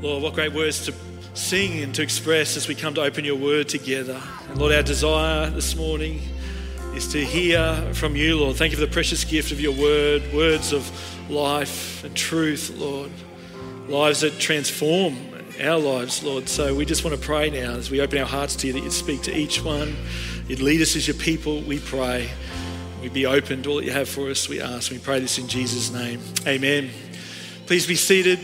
Lord, what great words to sing and to express as we come to open your word together. And Lord, our desire this morning is to hear from you, Lord. Thank you for the precious gift of your word, words of life and truth, Lord. Lives that transform our lives, Lord. So we just want to pray now as we open our hearts to you that you'd speak to each one. You'd lead us as your people, we pray. We'd be open to all that you have for us, we ask. We pray this in Jesus' name. Amen. Please be seated.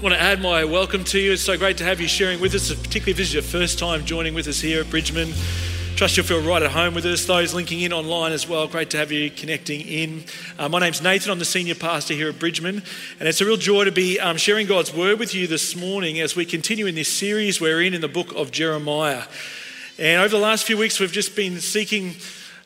Want to add my welcome to you. It's so great to have you sharing with us, particularly if this is your first time joining with us here at Bridgeman. Trust you'll feel right at home with us. Those linking in online as well, great to have you connecting in. Uh, my name's Nathan. I'm the senior pastor here at Bridgeman, and it's a real joy to be um, sharing God's word with you this morning as we continue in this series we're in in the book of Jeremiah. And over the last few weeks, we've just been seeking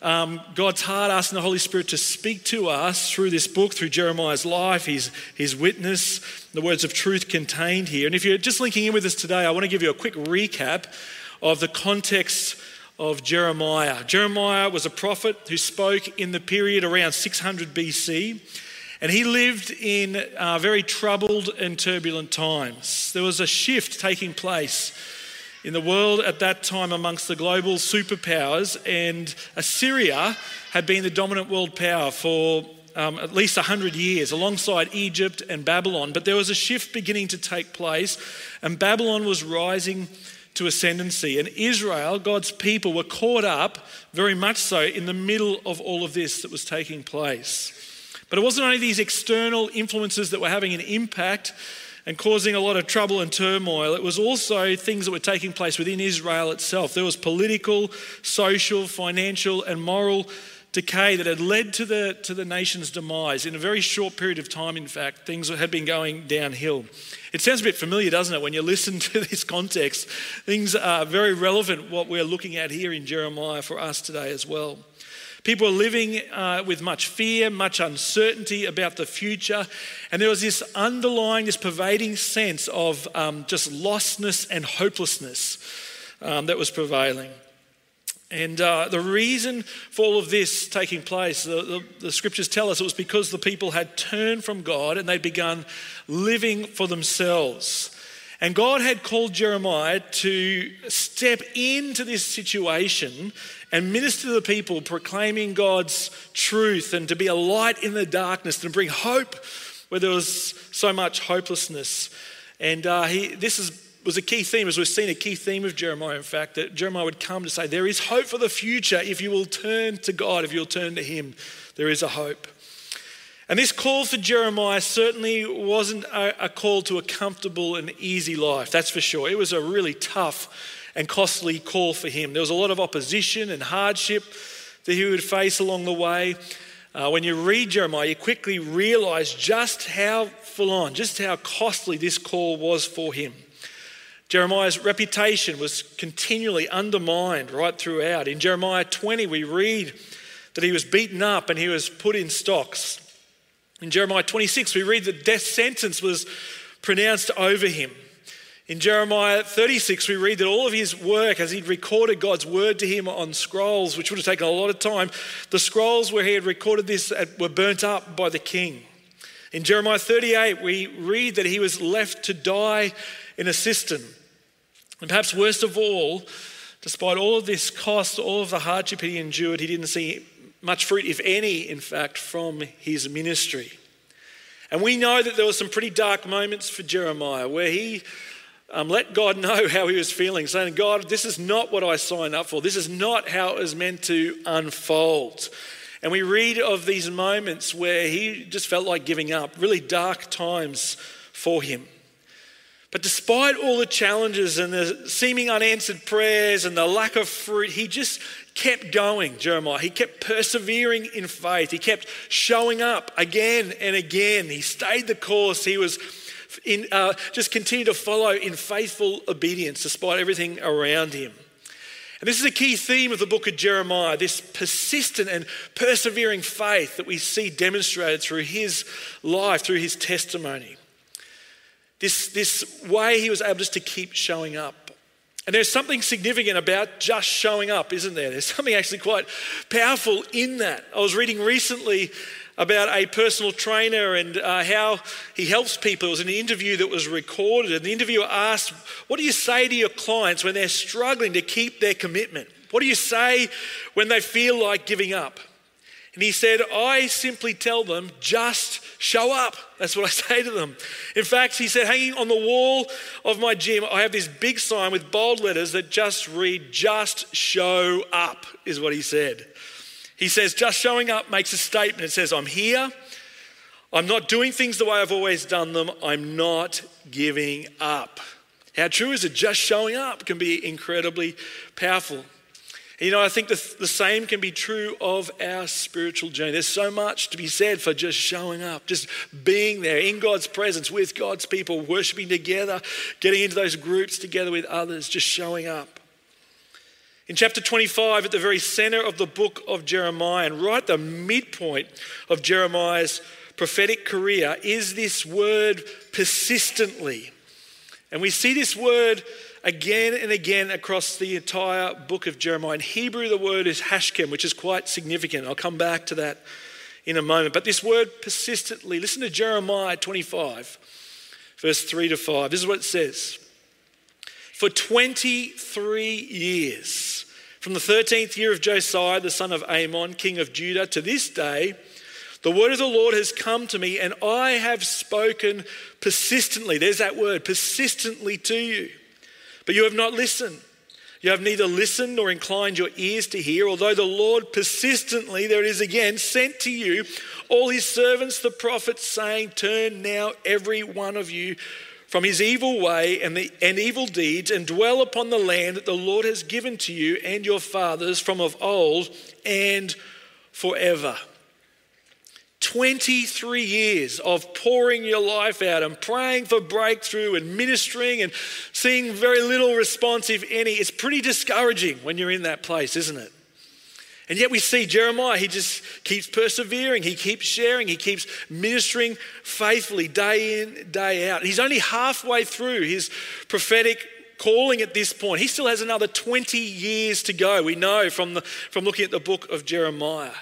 um, God's heart, asking the Holy Spirit to speak to us through this book, through Jeremiah's life, his, his witness, the words of truth contained here. And if you're just linking in with us today, I want to give you a quick recap of the context of Jeremiah. Jeremiah was a prophet who spoke in the period around 600 BC. And he lived in uh, very troubled and turbulent times. There was a shift taking place in the world at that time amongst the global superpowers, and Assyria had been the dominant world power for um, at least 100 years, alongside Egypt and Babylon. But there was a shift beginning to take place, and Babylon was rising to ascendancy. And Israel, God's people, were caught up very much so in the middle of all of this that was taking place. But it wasn't only these external influences that were having an impact and causing a lot of trouble and turmoil. It was also things that were taking place within Israel itself. There was political, social, financial, and moral decay that had led to the, to the nation's demise. In a very short period of time, in fact, things had been going downhill. It sounds a bit familiar, doesn't it, when you listen to this context? Things are very relevant, what we're looking at here in Jeremiah for us today as well. People were living uh, with much fear, much uncertainty about the future. And there was this underlying, this pervading sense of um, just lostness and hopelessness um, that was prevailing. And uh, the reason for all of this taking place, the, the, the, scriptures tell us it was because the people had turned from God and they'd begun living for themselves. And God had called Jeremiah to step into this situation and minister to the people, proclaiming God's truth and to be a light in the darkness and bring hope where there was so much hopelessness. And uh, he, this is, was a key theme, as we've seen, a key theme of Jeremiah, in fact, that Jeremiah would come to say, There is hope for the future if you will turn to God, if you'll turn to Him. There is a hope. And this call for Jeremiah certainly wasn't a, a call to a comfortable and easy life, that's for sure. It was a really tough and costly call for him. There was a lot of opposition and hardship that he would face along the way. Uh, when you read Jeremiah, you quickly realize just how full on, just how costly this call was for him. Jeremiah's reputation was continually undermined right throughout. In Jeremiah 20, we read that he was beaten up and he was put in stocks. In Jeremiah 26, we read that death sentence was pronounced over him. In Jeremiah 36, we read that all of his work, as he'd recorded God's word to him on scrolls, which would have taken a lot of time, the scrolls where he had recorded this were burnt up by the king. In Jeremiah 38, we read that he was left to die in a cistern. And perhaps worst of all, despite all of this cost, all of the hardship he endured, he didn't see much fruit, if any, in fact, from his ministry. And we know that there were some pretty dark moments for Jeremiah where he um, let God know how he was feeling, saying, God, this is not what I signed up for. This is not how it was meant to unfold. And we read of these moments where he just felt like giving up, really dark times for him. But despite all the challenges and the seeming unanswered prayers and the lack of fruit, he just kept going, Jeremiah. He kept persevering in faith. He kept showing up again and again. He stayed the course. He was in, uh, just continued to follow in faithful obedience despite everything around him. And this is a key theme of the book of Jeremiah this persistent and persevering faith that we see demonstrated through his life, through his testimony. This, this way he was able just to keep showing up. And there's something significant about just showing up, isn't there? There's something actually quite powerful in that. I was reading recently about a personal trainer and uh, how he helps people. It was an interview that was recorded, and the interviewer asked, What do you say to your clients when they're struggling to keep their commitment? What do you say when they feel like giving up? And he said, I simply tell them, just show up. That's what I say to them. In fact, he said, hanging on the wall of my gym, I have this big sign with bold letters that just read, just show up, is what he said. He says, just showing up makes a statement. It says, I'm here. I'm not doing things the way I've always done them. I'm not giving up. How true is it? Just showing up can be incredibly powerful. You know, I think the, the same can be true of our spiritual journey. There's so much to be said for just showing up, just being there in God's presence with God's people, worshiping together, getting into those groups together with others, just showing up. In chapter 25, at the very center of the book of Jeremiah, and right the midpoint of Jeremiah's prophetic career, is this word persistently. And we see this word again and again across the entire book of Jeremiah. In Hebrew, the word is hashkem, which is quite significant. I'll come back to that in a moment. But this word persistently, listen to Jeremiah 25, verse 3 to 5. This is what it says For 23 years, from the 13th year of Josiah, the son of Amon, king of Judah, to this day, the word of the Lord has come to me, and I have spoken persistently. There's that word, persistently to you. But you have not listened. You have neither listened nor inclined your ears to hear, although the Lord persistently, there it is again, sent to you all his servants, the prophets, saying, Turn now, every one of you, from his evil way and, the, and evil deeds, and dwell upon the land that the Lord has given to you and your fathers from of old and forever. 23 years of pouring your life out and praying for breakthrough and ministering and seeing very little response, if any. It's pretty discouraging when you're in that place, isn't it? And yet we see Jeremiah, he just keeps persevering, he keeps sharing, he keeps ministering faithfully day in, day out. He's only halfway through his prophetic calling at this point. He still has another 20 years to go, we know from, the, from looking at the book of Jeremiah.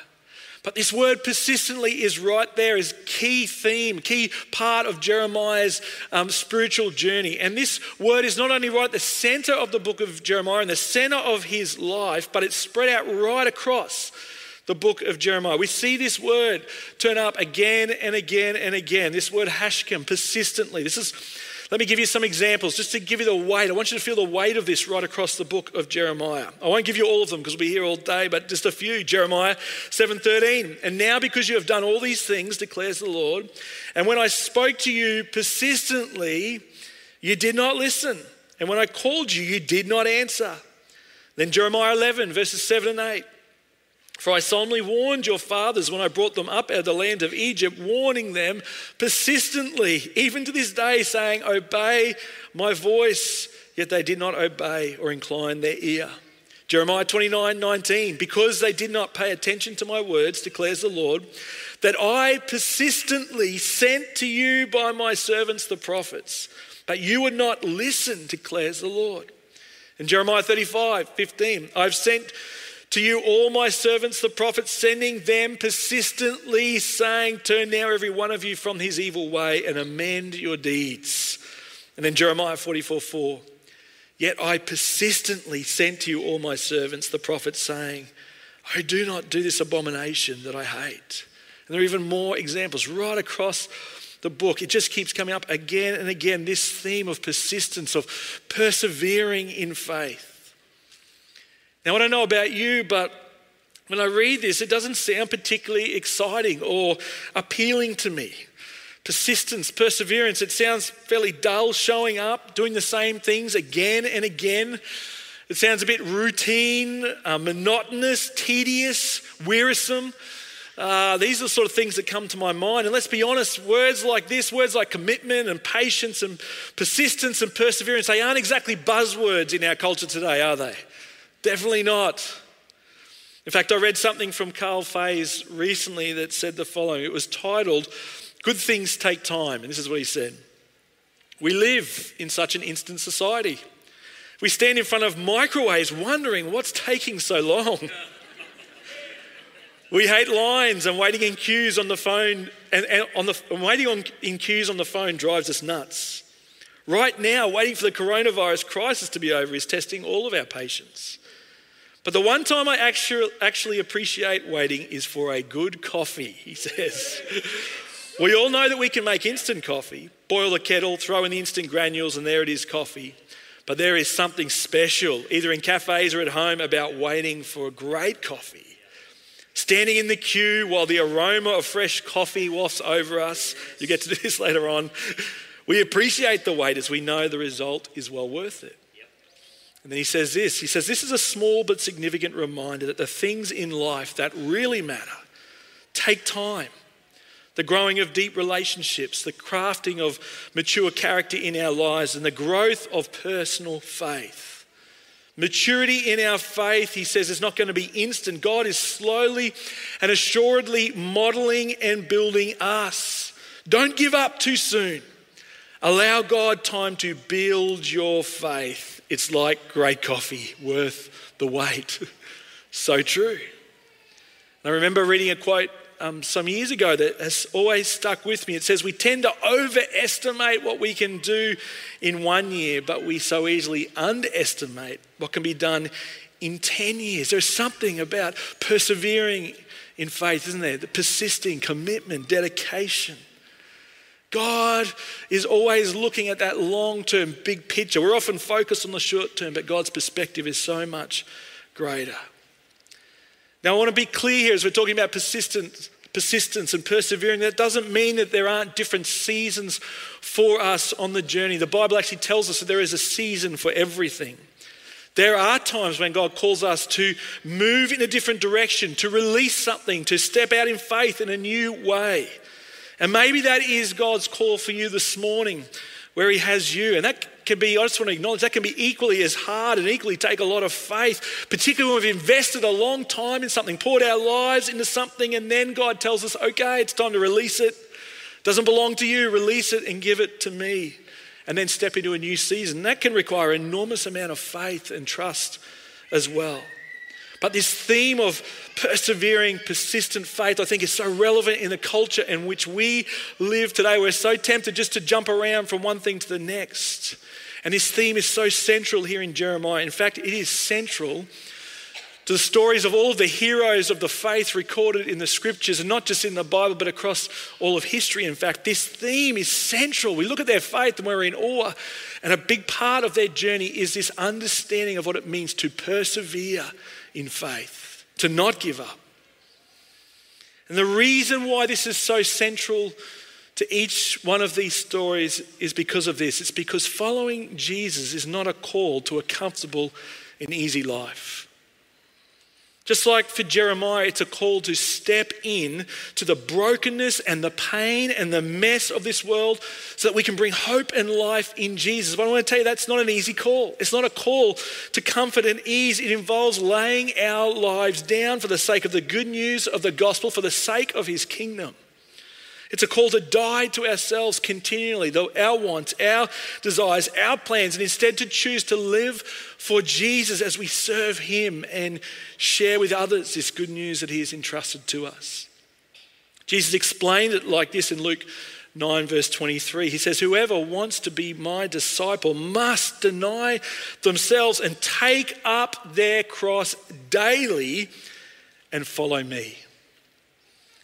But this word persistently is right there as key theme, key part of Jeremiah's um, spiritual journey. And this word is not only right at the center of the book of Jeremiah and the center of his life, but it's spread out right across the book of Jeremiah. We see this word turn up again and again and again. This word hashkem, persistently. This is let me give you some examples just to give you the weight. I want you to feel the weight of this right across the book of Jeremiah. I won't give you all of them because we'll be here all day, but just a few. Jeremiah 7:13. And now because you have done all these things, declares the Lord, and when I spoke to you persistently, you did not listen. And when I called you, you did not answer. Then Jeremiah 11, verses 7 and 8. For I solemnly warned your fathers when I brought them up out of the land of Egypt, warning them persistently, even to this day, saying, Obey my voice. Yet they did not obey or incline their ear. Jeremiah 29 19, because they did not pay attention to my words, declares the Lord, that I persistently sent to you by my servants the prophets, but you would not listen, declares the Lord. In Jeremiah 35 15, I've sent to you, all my servants, the prophets, sending them persistently, saying, Turn now, every one of you, from his evil way and amend your deeds. And then Jeremiah 44 4. Yet I persistently sent to you all my servants, the prophets, saying, I do not do this abomination that I hate. And there are even more examples right across the book. It just keeps coming up again and again this theme of persistence, of persevering in faith. Now, I don't know about you, but when I read this, it doesn't sound particularly exciting or appealing to me. Persistence, perseverance, it sounds fairly dull, showing up, doing the same things again and again. It sounds a bit routine, uh, monotonous, tedious, wearisome. Uh, these are the sort of things that come to my mind. And let's be honest, words like this, words like commitment and patience and persistence and perseverance, they aren't exactly buzzwords in our culture today, are they? Definitely not. In fact, I read something from Carl Faze recently that said the following. It was titled, Good Things Take Time. And this is what he said We live in such an instant society. We stand in front of microwaves wondering what's taking so long. We hate lines and waiting in queues on the phone, and, and on the, waiting on, in queues on the phone drives us nuts. Right now, waiting for the coronavirus crisis to be over is testing all of our patience. But the one time I actually, appreciate waiting is for a good coffee, he says. we all know that we can make instant coffee, boil the kettle, throw in the instant granules, and there it is coffee. But there is something special, either in cafes or at home, about waiting for a great coffee. Standing in the queue while the aroma of fresh coffee wafts over us. You get to do this later on. We appreciate the wait as we know the result is well worth it. And then he says this He says, This is a small but significant reminder that the things in life that really matter take time. The growing of deep relationships, the crafting of mature character in our lives, and the growth of personal faith. Maturity in our faith, he says, is not going to be instant. God is slowly and assuredly modeling and building us. Don't give up too soon. Allow God time to build your faith. It's like great coffee, worth the wait. so true. I remember reading a quote um, some years ago that has always stuck with me. It says, We tend to overestimate what we can do in one year, but we so easily underestimate what can be done in 10 years. There's something about persevering in faith, isn't there? The persisting commitment, dedication. God is always looking at that long term, big picture. We're often focused on the short term, but God's perspective is so much greater. Now, I want to be clear here as we're talking about persistence, persistence and persevering. That doesn't mean that there aren't different seasons for us on the journey. The Bible actually tells us that there is a season for everything. There are times when God calls us to move in a different direction, to release something, to step out in faith in a new way. And maybe that is God's call for you this morning, where He has you. And that can be, I just want to acknowledge, that can be equally as hard and equally take a lot of faith, particularly when we've invested a long time in something, poured our lives into something, and then God tells us, okay, it's time to release it. Doesn't belong to you, release it and give it to me. And then step into a new season. That can require an enormous amount of faith and trust as well. But this theme of persevering, persistent faith, I think, is so relevant in the culture in which we live today. We're so tempted just to jump around from one thing to the next. And this theme is so central here in Jeremiah. In fact, it is central to the stories of all of the heroes of the faith recorded in the scriptures, and not just in the Bible, but across all of history. In fact, this theme is central. We look at their faith and we're in awe. And a big part of their journey is this understanding of what it means to persevere in faith, to not give up. And the reason why this is so central to each one of these stories is because of this. It's because following Jesus is not a call to a comfortable and easy life. Just like for Jeremiah, it's a call to step in to the brokenness and the pain and the mess of this world so that we can bring hope and life in Jesus. But I want to tell you that's not an easy call. It's not a call to comfort and ease. It involves laying our lives down for the sake of the good news of the gospel, for the sake of his kingdom. It's a call to die to ourselves continually, though our wants, our desires, our plans, and instead to choose to live for Jesus as we serve Him and share with others this good news that He has entrusted to us. Jesus explained it like this in Luke 9, verse 23. He says, Whoever wants to be my disciple must deny themselves and take up their cross daily and follow me.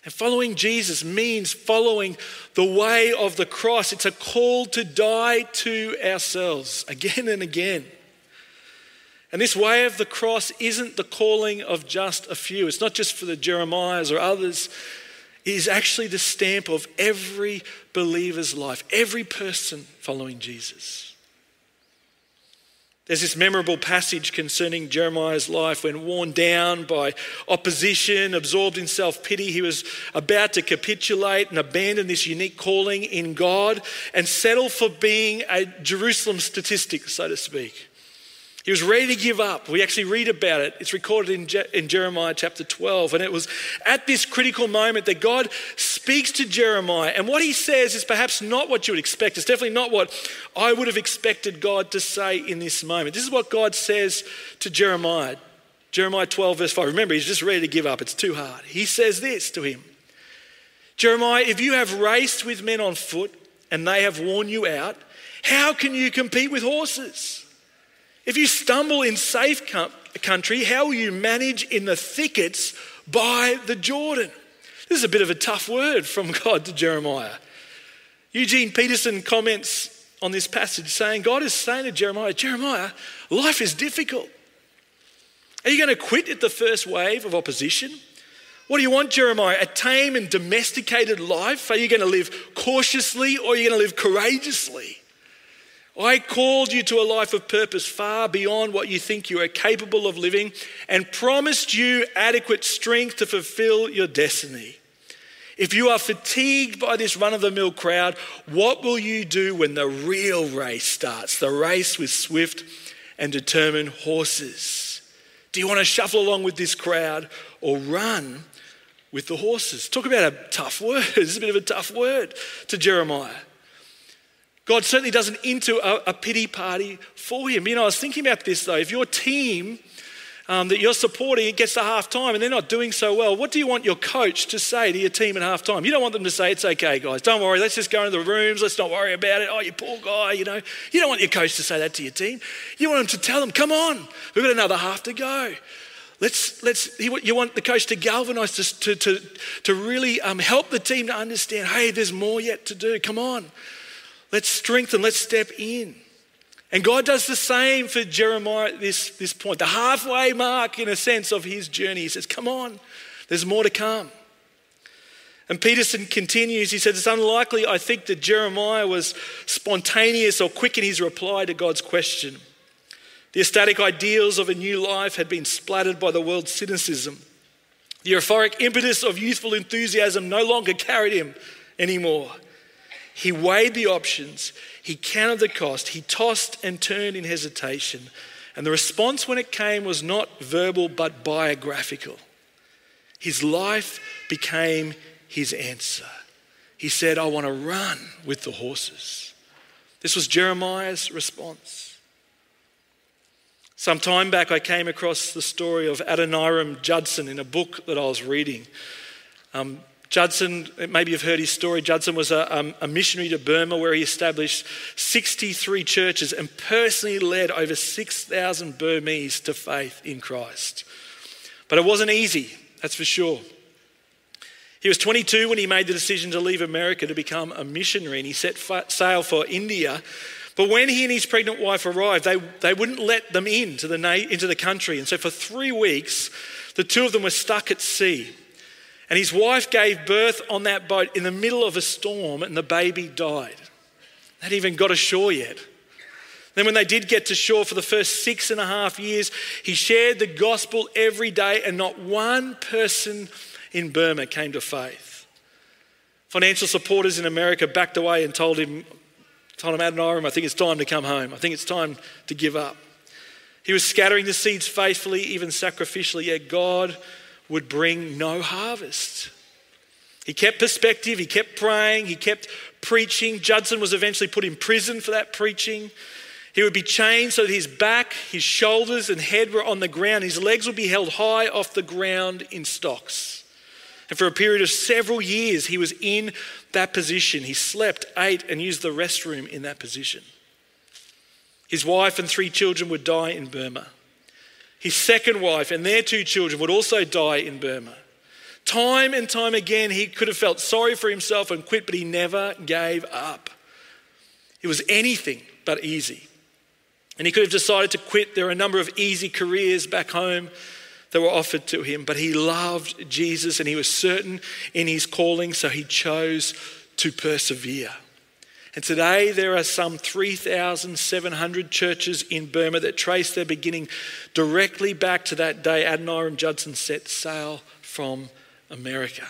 And following Jesus means following the way of the cross. It's a call to die to ourselves again and again. And this way of the cross isn't the calling of just a few. It's not just for the Jeremiahs or others. It is actually the stamp of every believer's life, every person following Jesus. There's this memorable passage concerning Jeremiah's life when worn down by opposition, absorbed in self pity, he was about to capitulate and abandon this unique calling in God and settle for being a Jerusalem statistic, so to speak. He was ready to give up. We actually read about it. It's recorded in, Je- in Jeremiah chapter 12. And it was at this critical moment that God speaks to Jeremiah. And what he says is perhaps not what you would expect. It's definitely not what I would have expected God to say in this moment. This is what God says to Jeremiah. Jeremiah 12, verse 5. Remember, he's just ready to give up. It's too hard. He says this to him Jeremiah, if you have raced with men on foot and they have worn you out, how can you compete with horses? If you stumble in safe country, how will you manage in the thickets by the Jordan? This is a bit of a tough word from God to Jeremiah. Eugene Peterson comments on this passage saying, God is saying to Jeremiah, Jeremiah, life is difficult. Are you going to quit at the first wave of opposition? What do you want, Jeremiah? A tame and domesticated life? Are you going to live cautiously or are you going to live courageously? I called you to a life of purpose far beyond what you think you are capable of living and promised you adequate strength to fulfill your destiny. If you are fatigued by this run of the mill crowd, what will you do when the real race starts? The race with swift and determined horses. Do you want to shuffle along with this crowd or run with the horses? Talk about a tough word. It's a bit of a tough word to Jeremiah. God certainly doesn't into a, a pity party for him. You know, I was thinking about this though. If your team um, that you're supporting gets to half time and they're not doing so well, what do you want your coach to say to your team at half time? You don't want them to say, It's okay, guys, don't worry, let's just go into the rooms, let's not worry about it. Oh, you poor guy, you know. You don't want your coach to say that to your team. You want them to tell them, Come on, we've got another half to go. Let's, let's, you want the coach to galvanize, to, to, to, to really um, help the team to understand, hey, there's more yet to do. Come on. Let's strengthen, let's step in. And God does the same for Jeremiah at this, this point, the halfway mark, in a sense, of his journey. He says, Come on, there's more to come. And Peterson continues, he says, It's unlikely, I think, that Jeremiah was spontaneous or quick in his reply to God's question. The ecstatic ideals of a new life had been splattered by the world's cynicism. The euphoric impetus of youthful enthusiasm no longer carried him anymore. He weighed the options, he counted the cost, he tossed and turned in hesitation. And the response when it came was not verbal but biographical. His life became his answer. He said, I want to run with the horses. This was Jeremiah's response. Some time back, I came across the story of Adoniram Judson in a book that I was reading. Um, Judson, maybe you've heard his story. Judson was a, um, a, missionary to Burma where he established 63 churches and personally led over 6,000 Burmese to faith in Christ. But it wasn't easy, that's for sure. He was 22 when he made the decision to leave America to become a missionary and he set sail for India. But when he and his pregnant wife arrived, they, they wouldn't let them into the, into the country. And so for three weeks, the two of them were stuck at sea. And his wife gave birth on that boat in the middle of a storm, and the baby died. They hadn't even got ashore yet. Then, when they did get to shore for the first six and a half years, he shared the gospel every day, and not one person in Burma came to faith. Financial supporters in America backed away and told him, told him Adoniram, I think it's time to come home. I think it's time to give up. He was scattering the seeds faithfully, even sacrificially, yet God would bring no harvest. He kept perspective, he kept praying, he kept preaching. Judson was eventually put in prison for that preaching. He would be chained so that his back, his shoulders, and head were on the ground. His legs would be held high off the ground in stocks. And for a period of several years, he was in that position. He slept, ate, and used the restroom in that position. His wife and three children would die in Burma. His second wife and their two children would also die in Burma. Time and time again, he could have felt sorry for himself and quit, but he never gave up. It was anything but easy. And he could have decided to quit. There are a number of easy careers back home that were offered to him, but he loved Jesus and he was certain in his calling, so he chose to persevere. And today there are some 3,700 churches in Burma that trace their beginning directly back to that day Adoniram Judson set sail from America.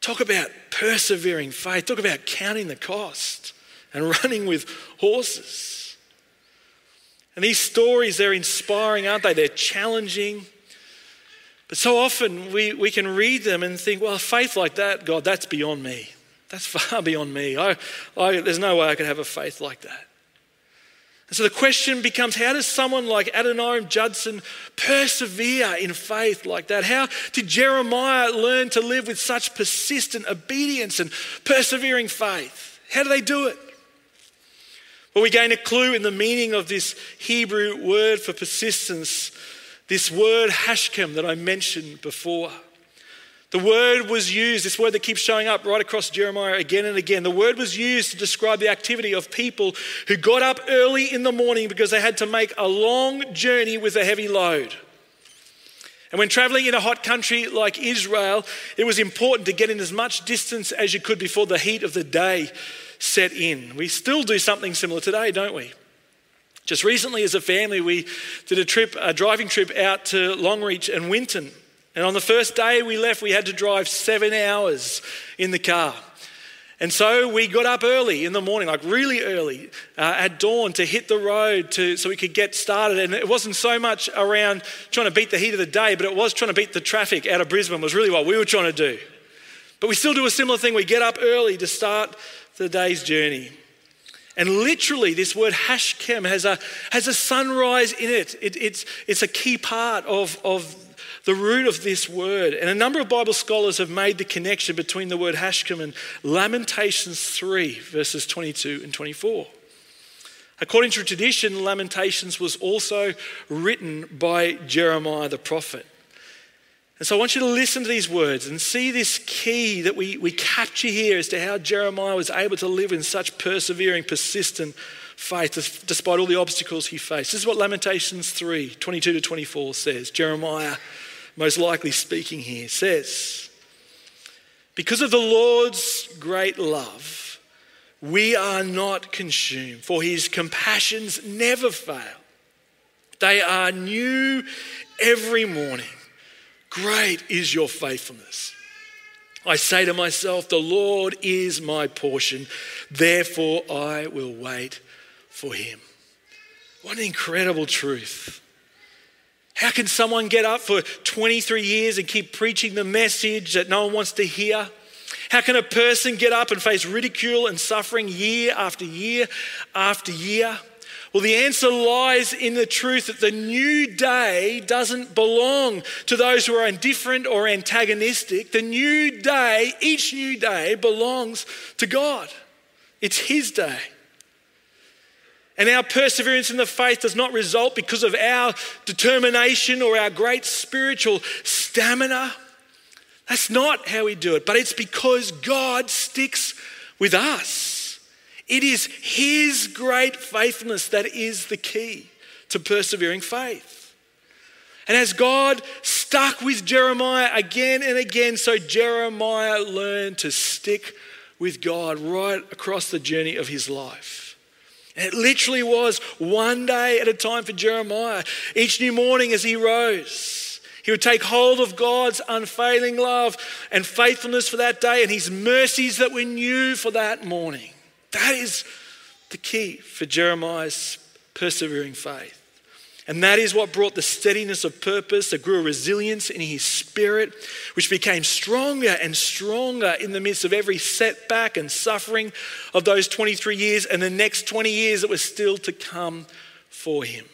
Talk about persevering faith. Talk about counting the cost and running with horses. And these stories, they're inspiring, aren't they? They're challenging. But so often we, we can read them and think, well, faith like that, God, that's beyond me. That's far beyond me. I, I, there's no way I could have a faith like that. And so the question becomes how does someone like Adoniram Judson persevere in faith like that? How did Jeremiah learn to live with such persistent obedience and persevering faith? How do they do it? Well, we gain a clue in the meaning of this Hebrew word for persistence, this word hashkem that I mentioned before. The word was used, this word that keeps showing up right across Jeremiah again and again. The word was used to describe the activity of people who got up early in the morning because they had to make a long journey with a heavy load. And when traveling in a hot country like Israel, it was important to get in as much distance as you could before the heat of the day set in. We still do something similar today, don't we? Just recently, as a family, we did a trip, a driving trip out to Longreach and Winton. And on the first day we left, we had to drive seven hours in the car. And so we got up early in the morning, like really early, uh, at dawn to hit the road to, so we could get started. And it wasn't so much around trying to beat the heat of the day, but it was trying to beat the traffic out of Brisbane, was really what we were trying to do. But we still do a similar thing. We get up early to start the day's journey. And literally, this word hashkem has a, has a sunrise in it. it. it's, it's a key part of, of the root of this word. And a number of Bible scholars have made the connection between the word hashkem and Lamentations 3, verses 22 and 24. According to tradition, Lamentations was also written by Jeremiah the prophet. And so I want you to listen to these words and see this key that we, we capture here as to how Jeremiah was able to live in such persevering, persistent faith despite all the obstacles he faced. This is what Lamentations 3 22 to 24 says. Jeremiah, most likely speaking here, says, Because of the Lord's great love, we are not consumed, for his compassions never fail. They are new every morning. Great is your faithfulness. I say to myself, The Lord is my portion, therefore I will wait for him. What an incredible truth. How can someone get up for 23 years and keep preaching the message that no one wants to hear? How can a person get up and face ridicule and suffering year after year after year? Well, the answer lies in the truth that the new day doesn't belong to those who are indifferent or antagonistic. The new day, each new day, belongs to God. It's His day. And our perseverance in the faith does not result because of our determination or our great spiritual stamina. That's not how we do it, but it's because God sticks with us. It is His great faithfulness that is the key to persevering faith. And as God stuck with Jeremiah again and again, so Jeremiah learned to stick with God right across the journey of his life. It literally was one day at a time for Jeremiah. Each new morning as he rose, he would take hold of God's unfailing love and faithfulness for that day and his mercies that were new for that morning. That is the key for Jeremiah's persevering faith. And that is what brought the steadiness of purpose, that grew a resilience in his spirit, which became stronger and stronger in the midst of every setback and suffering of those 23 years and the next 20 years that were still to come for him.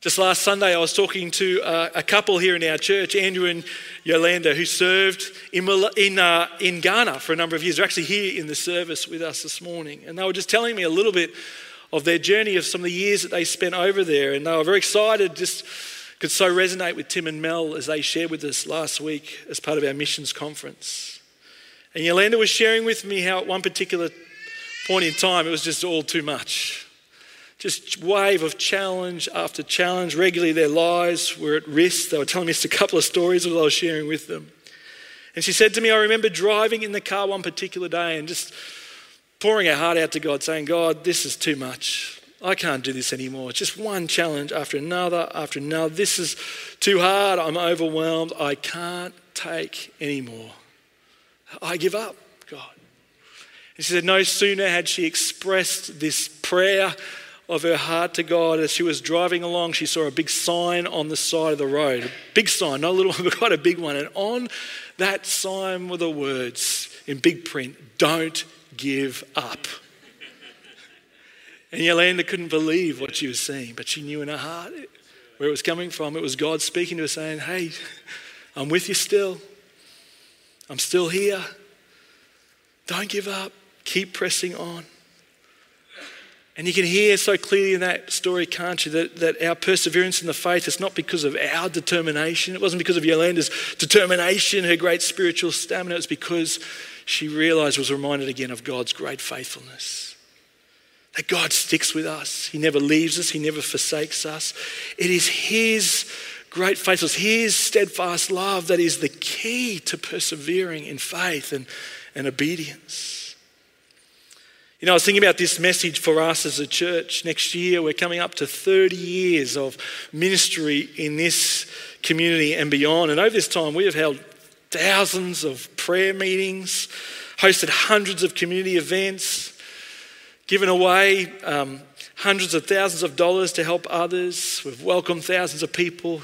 Just last Sunday, I was talking to uh, a couple here in our church, Andrew and Yolanda, who served in, in, uh, in Ghana for a number of years. They're actually here in the service with us this morning. And they were just telling me a little bit of their journey of some of the years that they spent over there. And they were very excited, just could so resonate with Tim and Mel as they shared with us last week as part of our missions conference. And Yolanda was sharing with me how at one particular point in time, it was just all too much just wave of challenge after challenge. Regularly, their lives were at risk. They were telling me just a couple of stories that I was sharing with them. And she said to me, I remember driving in the car one particular day and just pouring our heart out to God, saying, God, this is too much. I can't do this anymore. It's just one challenge after another after another. This is too hard. I'm overwhelmed. I can't take anymore. I give up, God. And she said, No sooner had she expressed this prayer of her heart to God. As she was driving along, she saw a big sign on the side of the road. A big sign, not a little one, but quite a big one. And on that sign were the words in big print Don't give up. And Yolanda couldn't believe what she was seeing, but she knew in her heart where it was coming from. It was God speaking to her, saying, Hey, I'm with you still. I'm still here. Don't give up. Keep pressing on. And you can hear so clearly in that story, can't you, that, that our perseverance in the faith is not because of our determination. It wasn't because of Yolanda's determination, her great spiritual stamina. It was because she realized, was reminded again of God's great faithfulness. That God sticks with us. He never leaves us, He never forsakes us. It is His great faithfulness, His steadfast love that is the key to persevering in faith and, and obedience. You know, I was thinking about this message for us as a church. Next year, we're coming up to 30 years of ministry in this community and beyond. And over this time, we have held thousands of prayer meetings, hosted hundreds of community events, given away um, hundreds of thousands of dollars to help others. We've welcomed thousands of people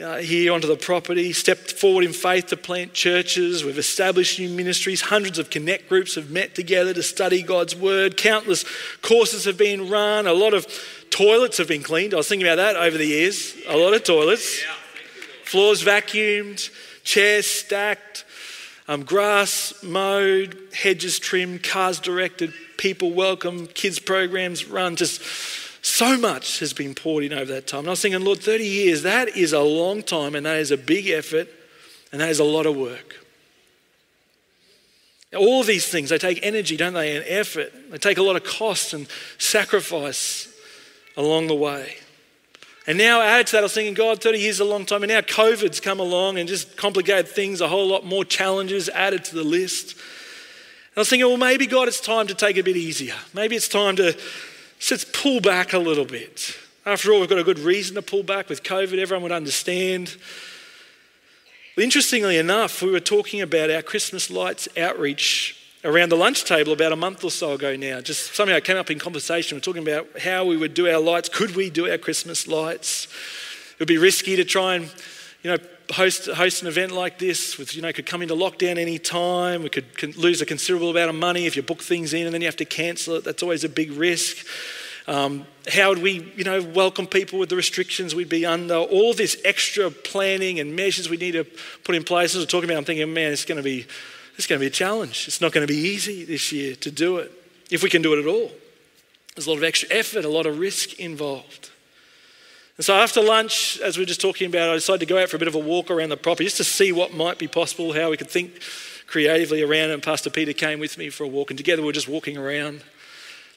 uh, here onto the property, stepped forward in faith to plant churches. We've established new ministries. Hundreds of connect groups have met together to study God's word. Countless courses have been run. A lot of toilets have been cleaned. I was thinking about that over the years. A lot of toilets. Floors vacuumed, chairs stacked, um, grass mowed, hedges trimmed, cars directed, people welcome, kids programs run. Just so much has been poured in over that time. And I was thinking, Lord, 30 years, that is a long time and that is a big effort and that is a lot of work. All these things, they take energy, don't they, and effort. They take a lot of cost and sacrifice along the way. And now, added to that, I was thinking, God, 30 years is a long time. And now COVID's come along and just complicated things, a whole lot more challenges added to the list. And I was thinking, well, maybe, God, it's time to take a bit easier. Maybe it's time to so let's pull back a little bit. After all, we've got a good reason to pull back with COVID, everyone would understand. Interestingly enough, we were talking about our Christmas lights outreach around the lunch table about a month or so ago now. Just somehow came up in conversation. We're talking about how we would do our lights. Could we do our Christmas lights? It would be risky to try and, you know, host, host an event like this with, you know, could come into lockdown any time. We could, lose a considerable amount of money if you book things in and then you have to cancel it. That's always a big risk. Um, how would we, you know, welcome people with the restrictions we'd be under? All this extra planning and measures we need to put in place. As we're talking about, I'm thinking, man, it's going to be, it's going to be a challenge. It's not going to be easy this year to do it, if we can do it at all. There's a lot of extra effort, a lot of risk involved. And so after lunch, as we were just talking about, I decided to go out for a bit of a walk around the property just to see what might be possible, how we could think creatively around it. And Pastor Peter came with me for a walk, and together we were just walking around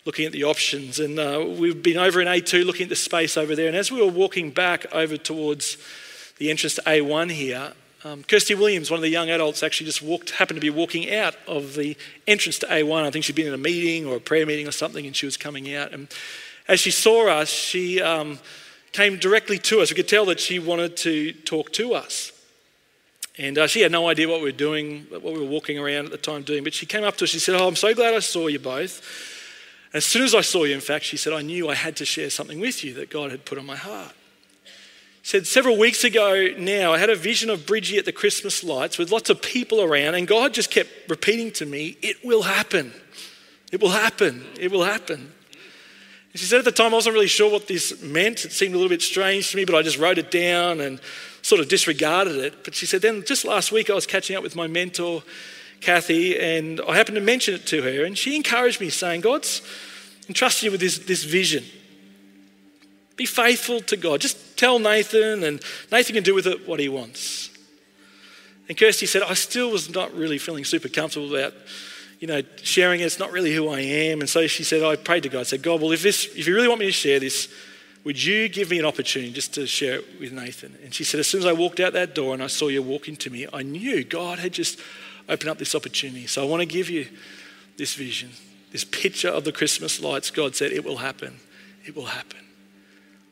looking at the options. And uh, we've been over in A2 looking at the space over there. And as we were walking back over towards the entrance to A1 here, um, Kirsty Williams, one of the young adults, actually just walked, happened to be walking out of the entrance to A1. I think she'd been in a meeting or a prayer meeting or something, and she was coming out. And as she saw us, she um, came directly to us. We could tell that she wanted to talk to us. And uh, she had no idea what we were doing, what we were walking around at the time doing. But she came up to us. She said, Oh, I'm so glad I saw you both. As soon as I saw you, in fact, she said, I knew I had to share something with you that God had put on my heart. She said, several weeks ago now, I had a vision of Bridgie at the Christmas lights with lots of people around, and God just kept repeating to me, It will happen. It will happen. It will happen. She said at the time, I wasn't really sure what this meant. It seemed a little bit strange to me, but I just wrote it down and sort of disregarded it. But she said, then just last week, I was catching up with my mentor, Kathy, and I happened to mention it to her, and she encouraged me, saying, God's entrusted you with this, this vision. Be faithful to God. Just tell Nathan, and Nathan can do with it what he wants. And Kirsty said, I still was not really feeling super comfortable about, you know, sharing it. It's not really who I am. And so she said, I prayed to God. I said, God, well, if, this, if you really want me to share this, would you give me an opportunity just to share it with Nathan? And she said, as soon as I walked out that door and I saw you walking to me, I knew God had just opened up this opportunity. So I want to give you this vision this picture of the Christmas lights, God said, It will happen. It will happen.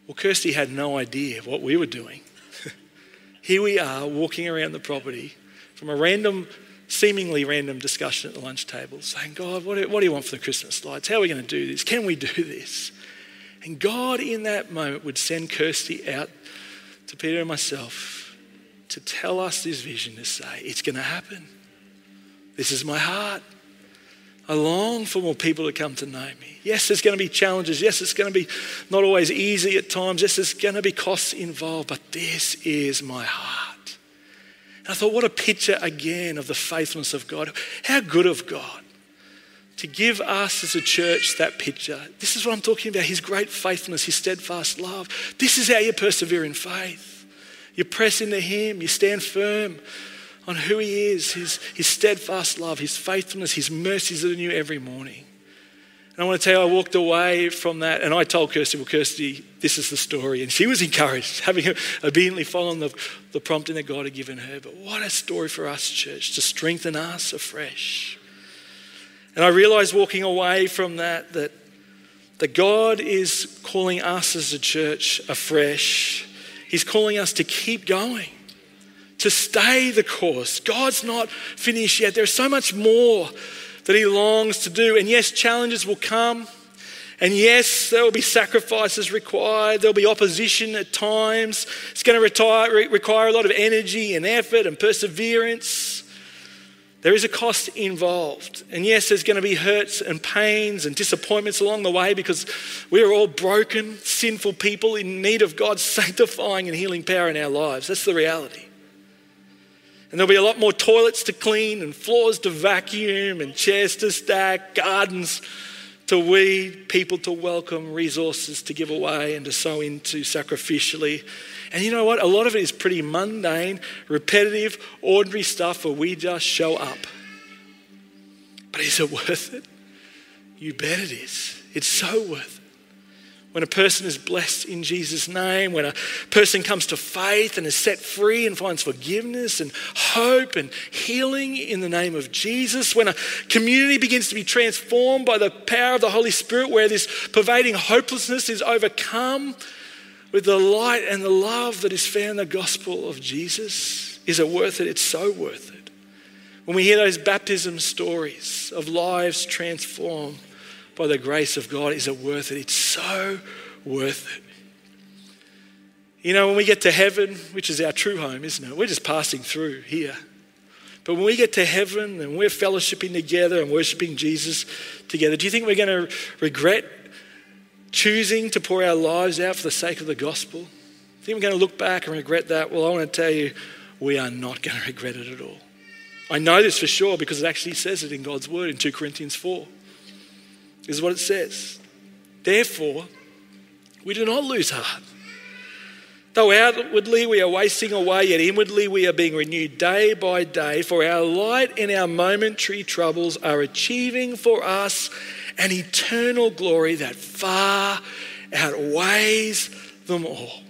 Well, Kirsty had no idea what we were doing. Here we are walking around the property from a random, seemingly random discussion at the lunch table, saying, God, what do, what do you want for the Christmas lights? How are we going to do this? Can we do this? And God, in that moment, would send Kirsty out to Peter and myself to tell us this vision to say, It's going to happen. This is my heart. I long for more people to come to know me. Yes, there's going to be challenges. Yes, it's going to be not always easy at times. Yes, there's going to be costs involved, but this is my heart. And I thought, what a picture again of the faithfulness of God. How good of God to give us as a church that picture. This is what I'm talking about His great faithfulness, His steadfast love. This is how you persevere in faith. You press into Him, you stand firm on who He is, His, his steadfast love, His faithfulness, His mercies that are new every morning. And I want to tell you, I walked away from that and I told Kirsty, well, Kirsty, this is the story. And she was encouraged, having obediently followed the, the prompting that God had given her. But what a story for us, church, to strengthen us afresh. And I realized walking away from that that, that God is calling us as a church afresh. He's calling us to keep going to stay the course. God's not finished yet. There's so much more that He longs to do. And yes, challenges will come. And yes, there will be sacrifices required. There'll be opposition at times. It's going to retire, require a lot of energy and effort and perseverance. There is a cost involved. And yes, there's going to be hurts and pains and disappointments along the way because we are all broken, sinful people in need of God's sanctifying and healing power in our lives. That's the reality. And there'll be a lot more toilets to clean and floors to vacuum and chairs to stack, gardens to weed, people to welcome, resources to give away and to sow into sacrificially. And you know what? A lot of it is pretty mundane, repetitive, ordinary stuff where we just show up. But is it worth it? You bet it is. It's so worth it when a person is blessed in Jesus' name, when a person comes to faith and is set free and finds forgiveness and hope and healing in the name of Jesus, when a community begins to be transformed by the power of the Holy Spirit, where this pervading hopelessness is overcome with the light and the love that is found in the gospel of Jesus, is it worth it? It's so worth it. When we hear those baptism stories of lives transformed, by the grace of God, is it worth it? It's so worth it. You know, when we get to heaven, which is our true home, isn't it? We're just passing through here. But when we get to heaven and we're fellowshipping together and worshiping Jesus together, do you think we're going to regret choosing to pour our lives out for the sake of the gospel? Do you think we're going to look back and regret that? Well, I want to tell you, we are not going to regret it at all. I know this for sure because it actually says it in God's word in 2 Corinthians 4 is what it says. Therefore, we do not lose heart. Though outwardly we are wasting away, yet inwardly we are being renewed day by day, for our light and our momentary troubles are achieving for us an eternal glory that far outweighs them all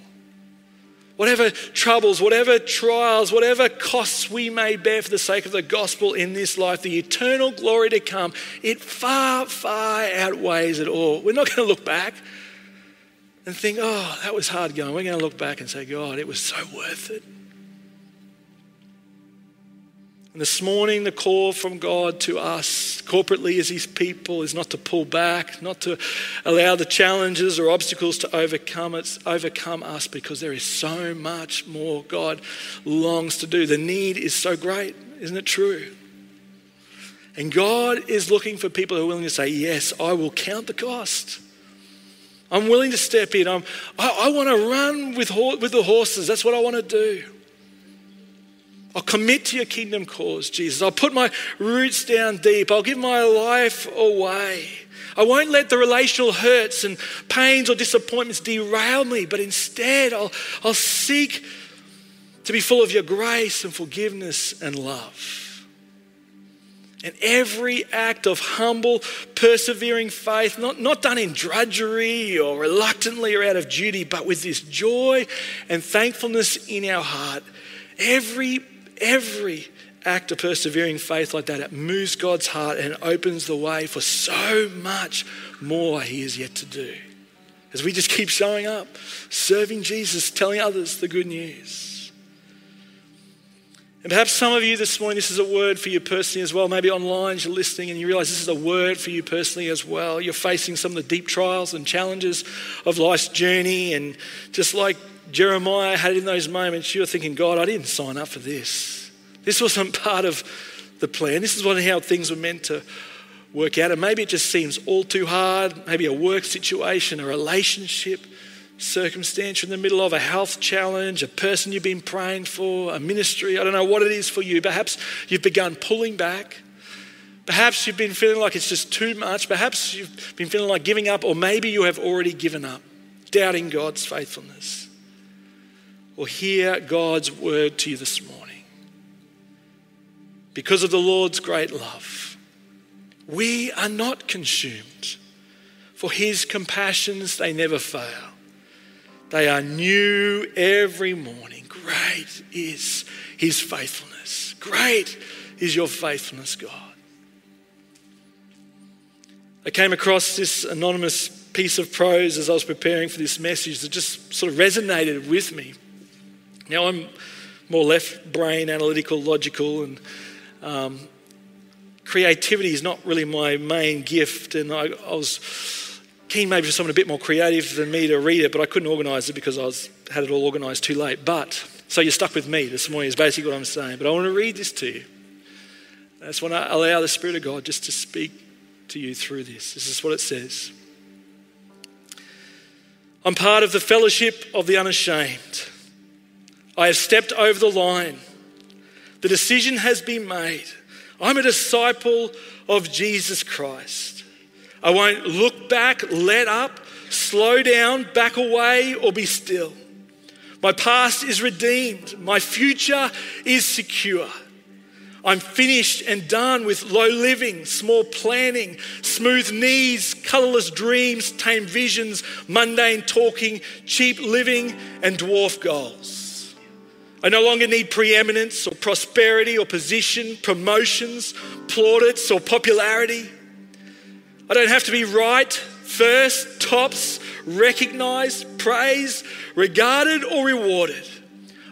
whatever troubles, whatever trials, whatever costs we may bear for the sake of the gospel in this life, the eternal glory to come, it far, far outweighs it all. We're not going to look back and think, oh, that was hard going. We're going to look back and say, God, it was so worth it. And this morning, the call from God to us corporately as His people is not to pull back, not to allow the challenges or obstacles to overcome us, overcome us, because there is so much more God longs to do. The need is so great, isn't it true? And God is looking for people who are willing to say, Yes, I will count the cost. I'm willing to step in. I'm, I, I want to run with, with the horses. That's what I want to do. I'll commit to your kingdom cause, Jesus. I'll put my roots down deep. I'll give my life away. I won't let the relational hurts and pains or disappointments derail me, but instead I'll, I'll seek to be full of your grace and forgiveness and love. And every act of humble, persevering faith, not, not done in drudgery or reluctantly or out of duty, but with this joy and thankfulness in our heart, every every act of persevering faith like that, it moves God's heart and opens the way for so much more He is yet to do. As we just keep showing up, serving Jesus, telling others the good news. And perhaps some of you this morning, this is a word for you personally as well. Maybe online you're listening and you realize this is a word for you personally as well. You're facing some of the deep trials and challenges of life's journey. And just like Jeremiah had in those moments, you're thinking, God, I didn't sign up for this. This wasn't part of the plan. This is what how things were meant to work out. And maybe it just seems all too hard. Maybe a work situation, a relationship circumstance you're in the middle of, a health challenge, a person you've been praying for, a ministry. I don't know what it is for you. Perhaps you've begun pulling back. Perhaps you've been feeling like it's just too much. Perhaps you've been feeling like giving up, or maybe you have already given up, doubting God's faithfulness. Or hear God's word to you this morning. Because of the Lord's great love, we are not consumed, for his compassions, they never fail. They are new every morning. Great is his faithfulness. Great is your faithfulness, God. I came across this anonymous piece of prose as I was preparing for this message that just sort of resonated with me. Now, I'm more left brain, analytical, logical, and um, creativity is not really my main gift. And I, I was keen maybe for someone a bit more creative than me to read it, but I couldn't organise it because I was, had it all organised too late. But, so you're stuck with me this morning is basically what I'm saying. But I want to read this to you. I just want to allow the Spirit of God just to speak to you through this. This is what it says. I'm part of the fellowship of the unashamed. I have stepped over the line. The decision has been made. I'm a disciple of Jesus Christ. I won't look back, let up, slow down, back away, or be still. My past is redeemed. My future is secure. I'm finished and done with low living, small planning, smooth knees, colourless dreams, tame visions, mundane talking, cheap living, and dwarf goals. I no longer need preeminence or prosperity or position, promotions, plaudits, or popularity. I don't have to be right, first, tops, recognized, praised, regarded, or rewarded.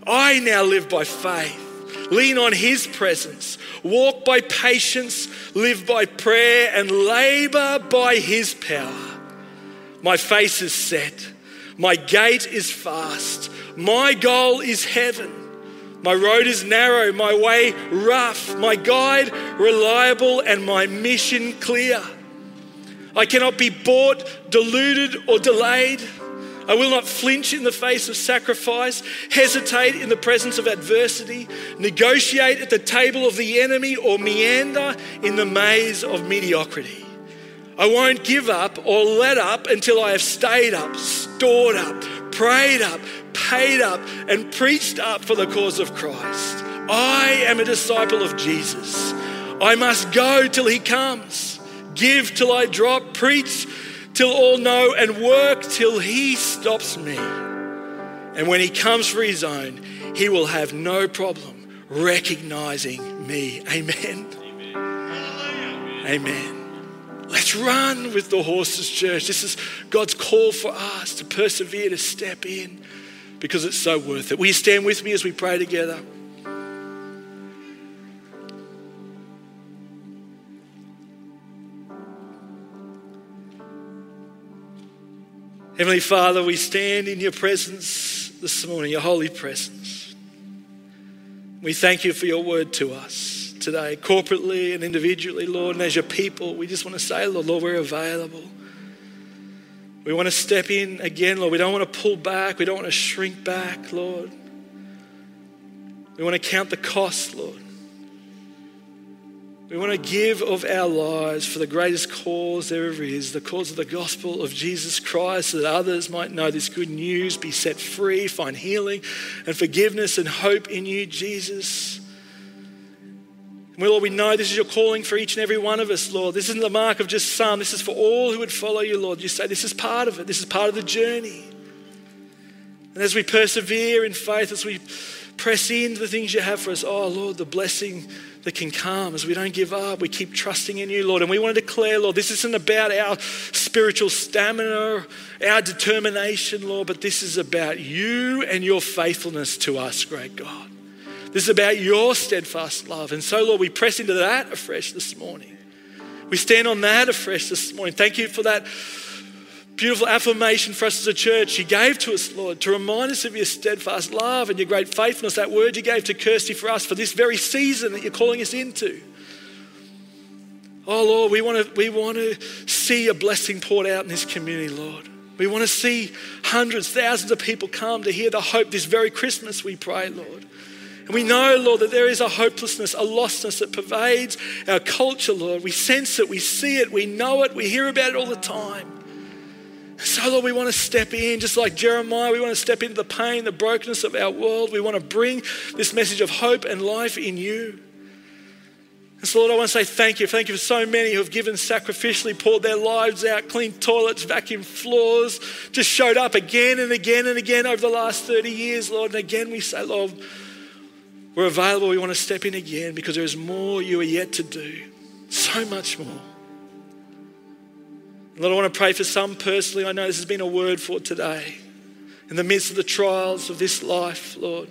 I now live by faith, lean on His presence, walk by patience, live by prayer, and labor by His power. My face is set, my gait is fast, my goal is heaven. My road is narrow, my way rough, my guide reliable, and my mission clear. I cannot be bought, deluded, or delayed. I will not flinch in the face of sacrifice, hesitate in the presence of adversity, negotiate at the table of the enemy, or meander in the maze of mediocrity. I won't give up or let up until I have stayed up, stored up, prayed up, paid up, and preached up for the cause of Christ. I am a disciple of Jesus. I must go till he comes give till I drop, preach till all know, and work till he stops me. And when he comes for his own, he will have no problem recognizing me. Amen. Amen. Amen. Let's run with the horses, church. This is God's call for us to persevere, to step in, because it's so worth it. Will you stand with me as we pray together? Heavenly Father, we stand in your presence this morning, your holy presence. We thank you for your word to us today, corporately and individually, Lord. And as your people, we just want to say, Lord, Lord, we're available. We want to step in again, Lord. We don't want to pull back. We don't want to shrink back, Lord. We want to count the cost, Lord. We want to give of our lives for the greatest cause there ever is, the cause of the gospel of Jesus Christ, so that others might know this good news, be set free, find healing and forgiveness and hope in you, Jesus. And Lord, we know this is your calling for each and every one of us, Lord. This isn't the mark of just some, this is for all who would follow you, Lord. You say this is part of it, this is part of the journey. And as we persevere in faith, as we press into the things you have for us, oh Lord, the blessing that can come as we don't give up. We keep trusting in you, Lord. And we want to declare, Lord, this isn't about our spiritual stamina, our determination, Lord, but this is about you and your faithfulness to us, great God. This is about your steadfast love. And so, Lord, we press into that afresh this morning. We stand on that afresh this morning. Thank you for that beautiful affirmation for us as a church you gave to us, Lord, to remind us of your steadfast love and your great faithfulness. That word you gave to Kirsty for us for this very season that you're calling us into. Oh, Lord, we want to, we want to see a blessing poured out in this community, Lord. We want to see hundreds, thousands of people come to hear the hope this very Christmas, we pray, Lord. We know, Lord, that there is a hopelessness, a lostness that pervades our culture, Lord. We sense it, we see it, we know it, we hear about it all the time. So, Lord, we want to step in, just like Jeremiah, we want to step into the pain, the brokenness of our world. We want to bring this message of hope and life in you. And so, Lord, I want to say thank you. Thank you for so many who have given sacrificially, poured their lives out, cleaned toilets, vacuumed floors, just showed up again and again and again over the last 30 years, Lord. And again, we say, Lord, we're available. We want to step in again because there is more you are yet to do. So much more. Lord, I want to pray for some personally. I know this has been a word for today. In the midst of the trials of this life, Lord,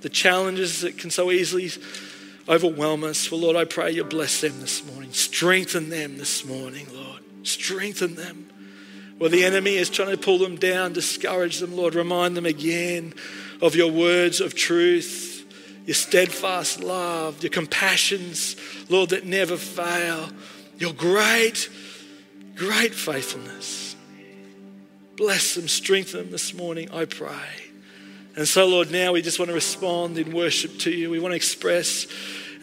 the challenges that can so easily overwhelm us. Well, Lord, I pray you bless them this morning. Strengthen them this morning, Lord. Strengthen them. Where the enemy is trying to pull them down, discourage them, Lord. Remind them again of your words of truth, your steadfast love, your compassions, Lord, that never fail, your great, great faithfulness. Bless them, strengthen them this morning, I pray. And so, Lord, now we just want to respond in worship to you. We want to express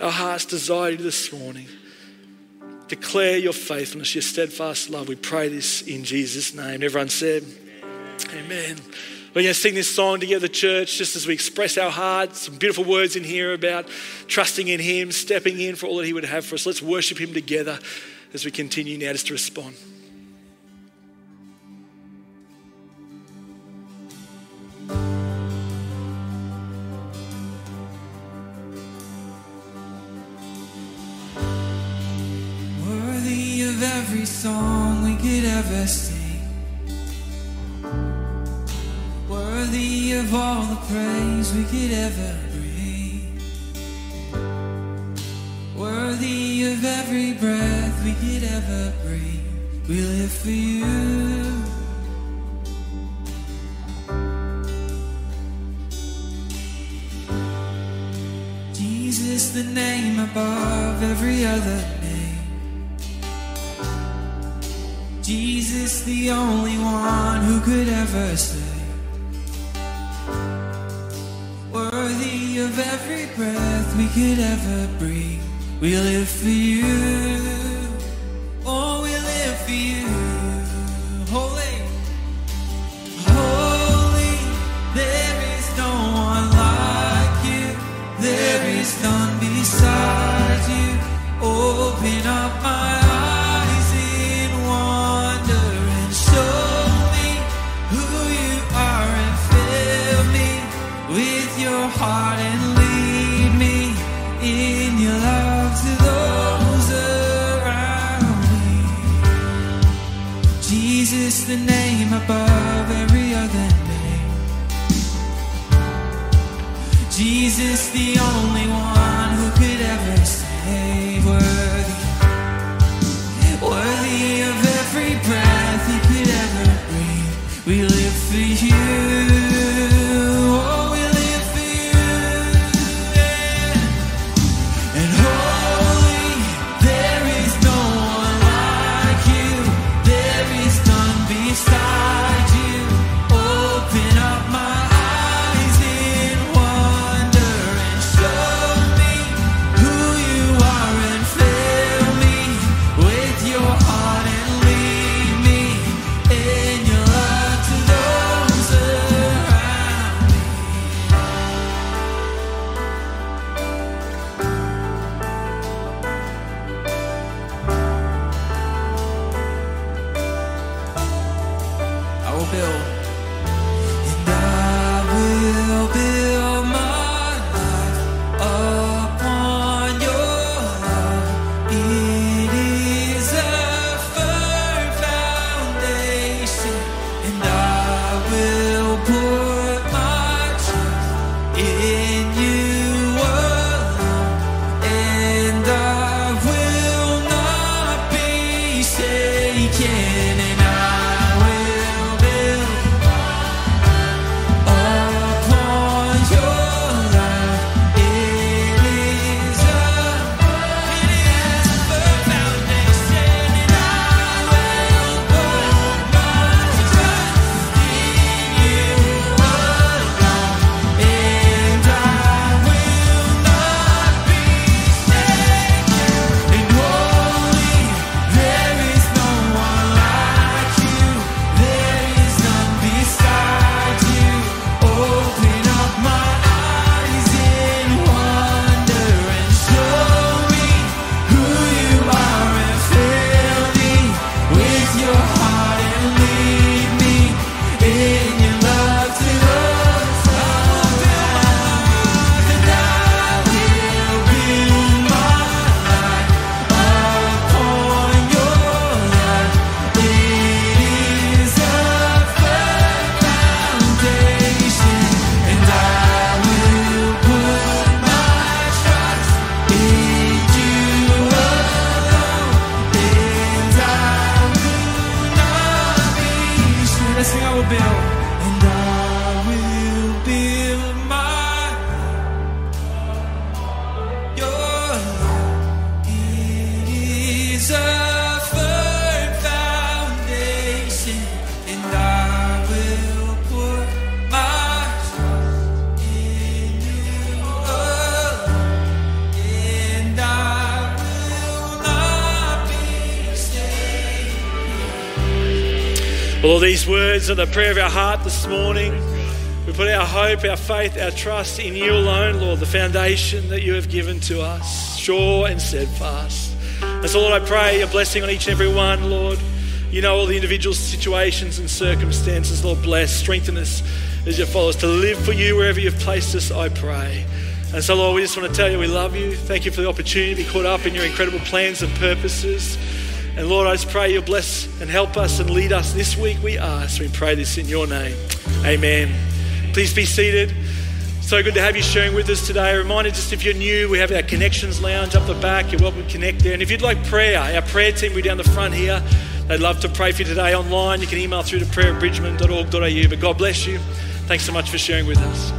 our heart's desire to you this morning. Declare your faithfulness, your steadfast love. We pray this in Jesus' name. Everyone said, Amen. We're going to sing this song together, church, just as we express our hearts. Some beautiful words in here about trusting in Him, stepping in for all that He would have for us. Let's worship Him together as we continue now just to respond. Jesus, the only one words are the prayer of our heart this morning. We put our hope, our faith, our trust in you alone, Lord, the foundation that you have given to us, sure and steadfast. And so, Lord, I pray a blessing on each and every one, Lord. You know all the individual situations and circumstances, Lord. Bless, strengthen us as your followers to live for you wherever you've placed us, I pray. And so, Lord, we just want to tell you we love you. Thank you for the opportunity to be caught up in your incredible plans and purposes. And Lord, I just pray you'll bless and help us and lead us this week, we ask. We pray this in your name. Amen. Please be seated. So good to have you sharing with us today. A reminder just if you're new, we have our connections lounge up the back. You're welcome to connect there. And if you'd like prayer, our prayer team will be down the front here. They'd love to pray for you today online. You can email through to prayer at bridgman.org.au. But God bless you. Thanks so much for sharing with us.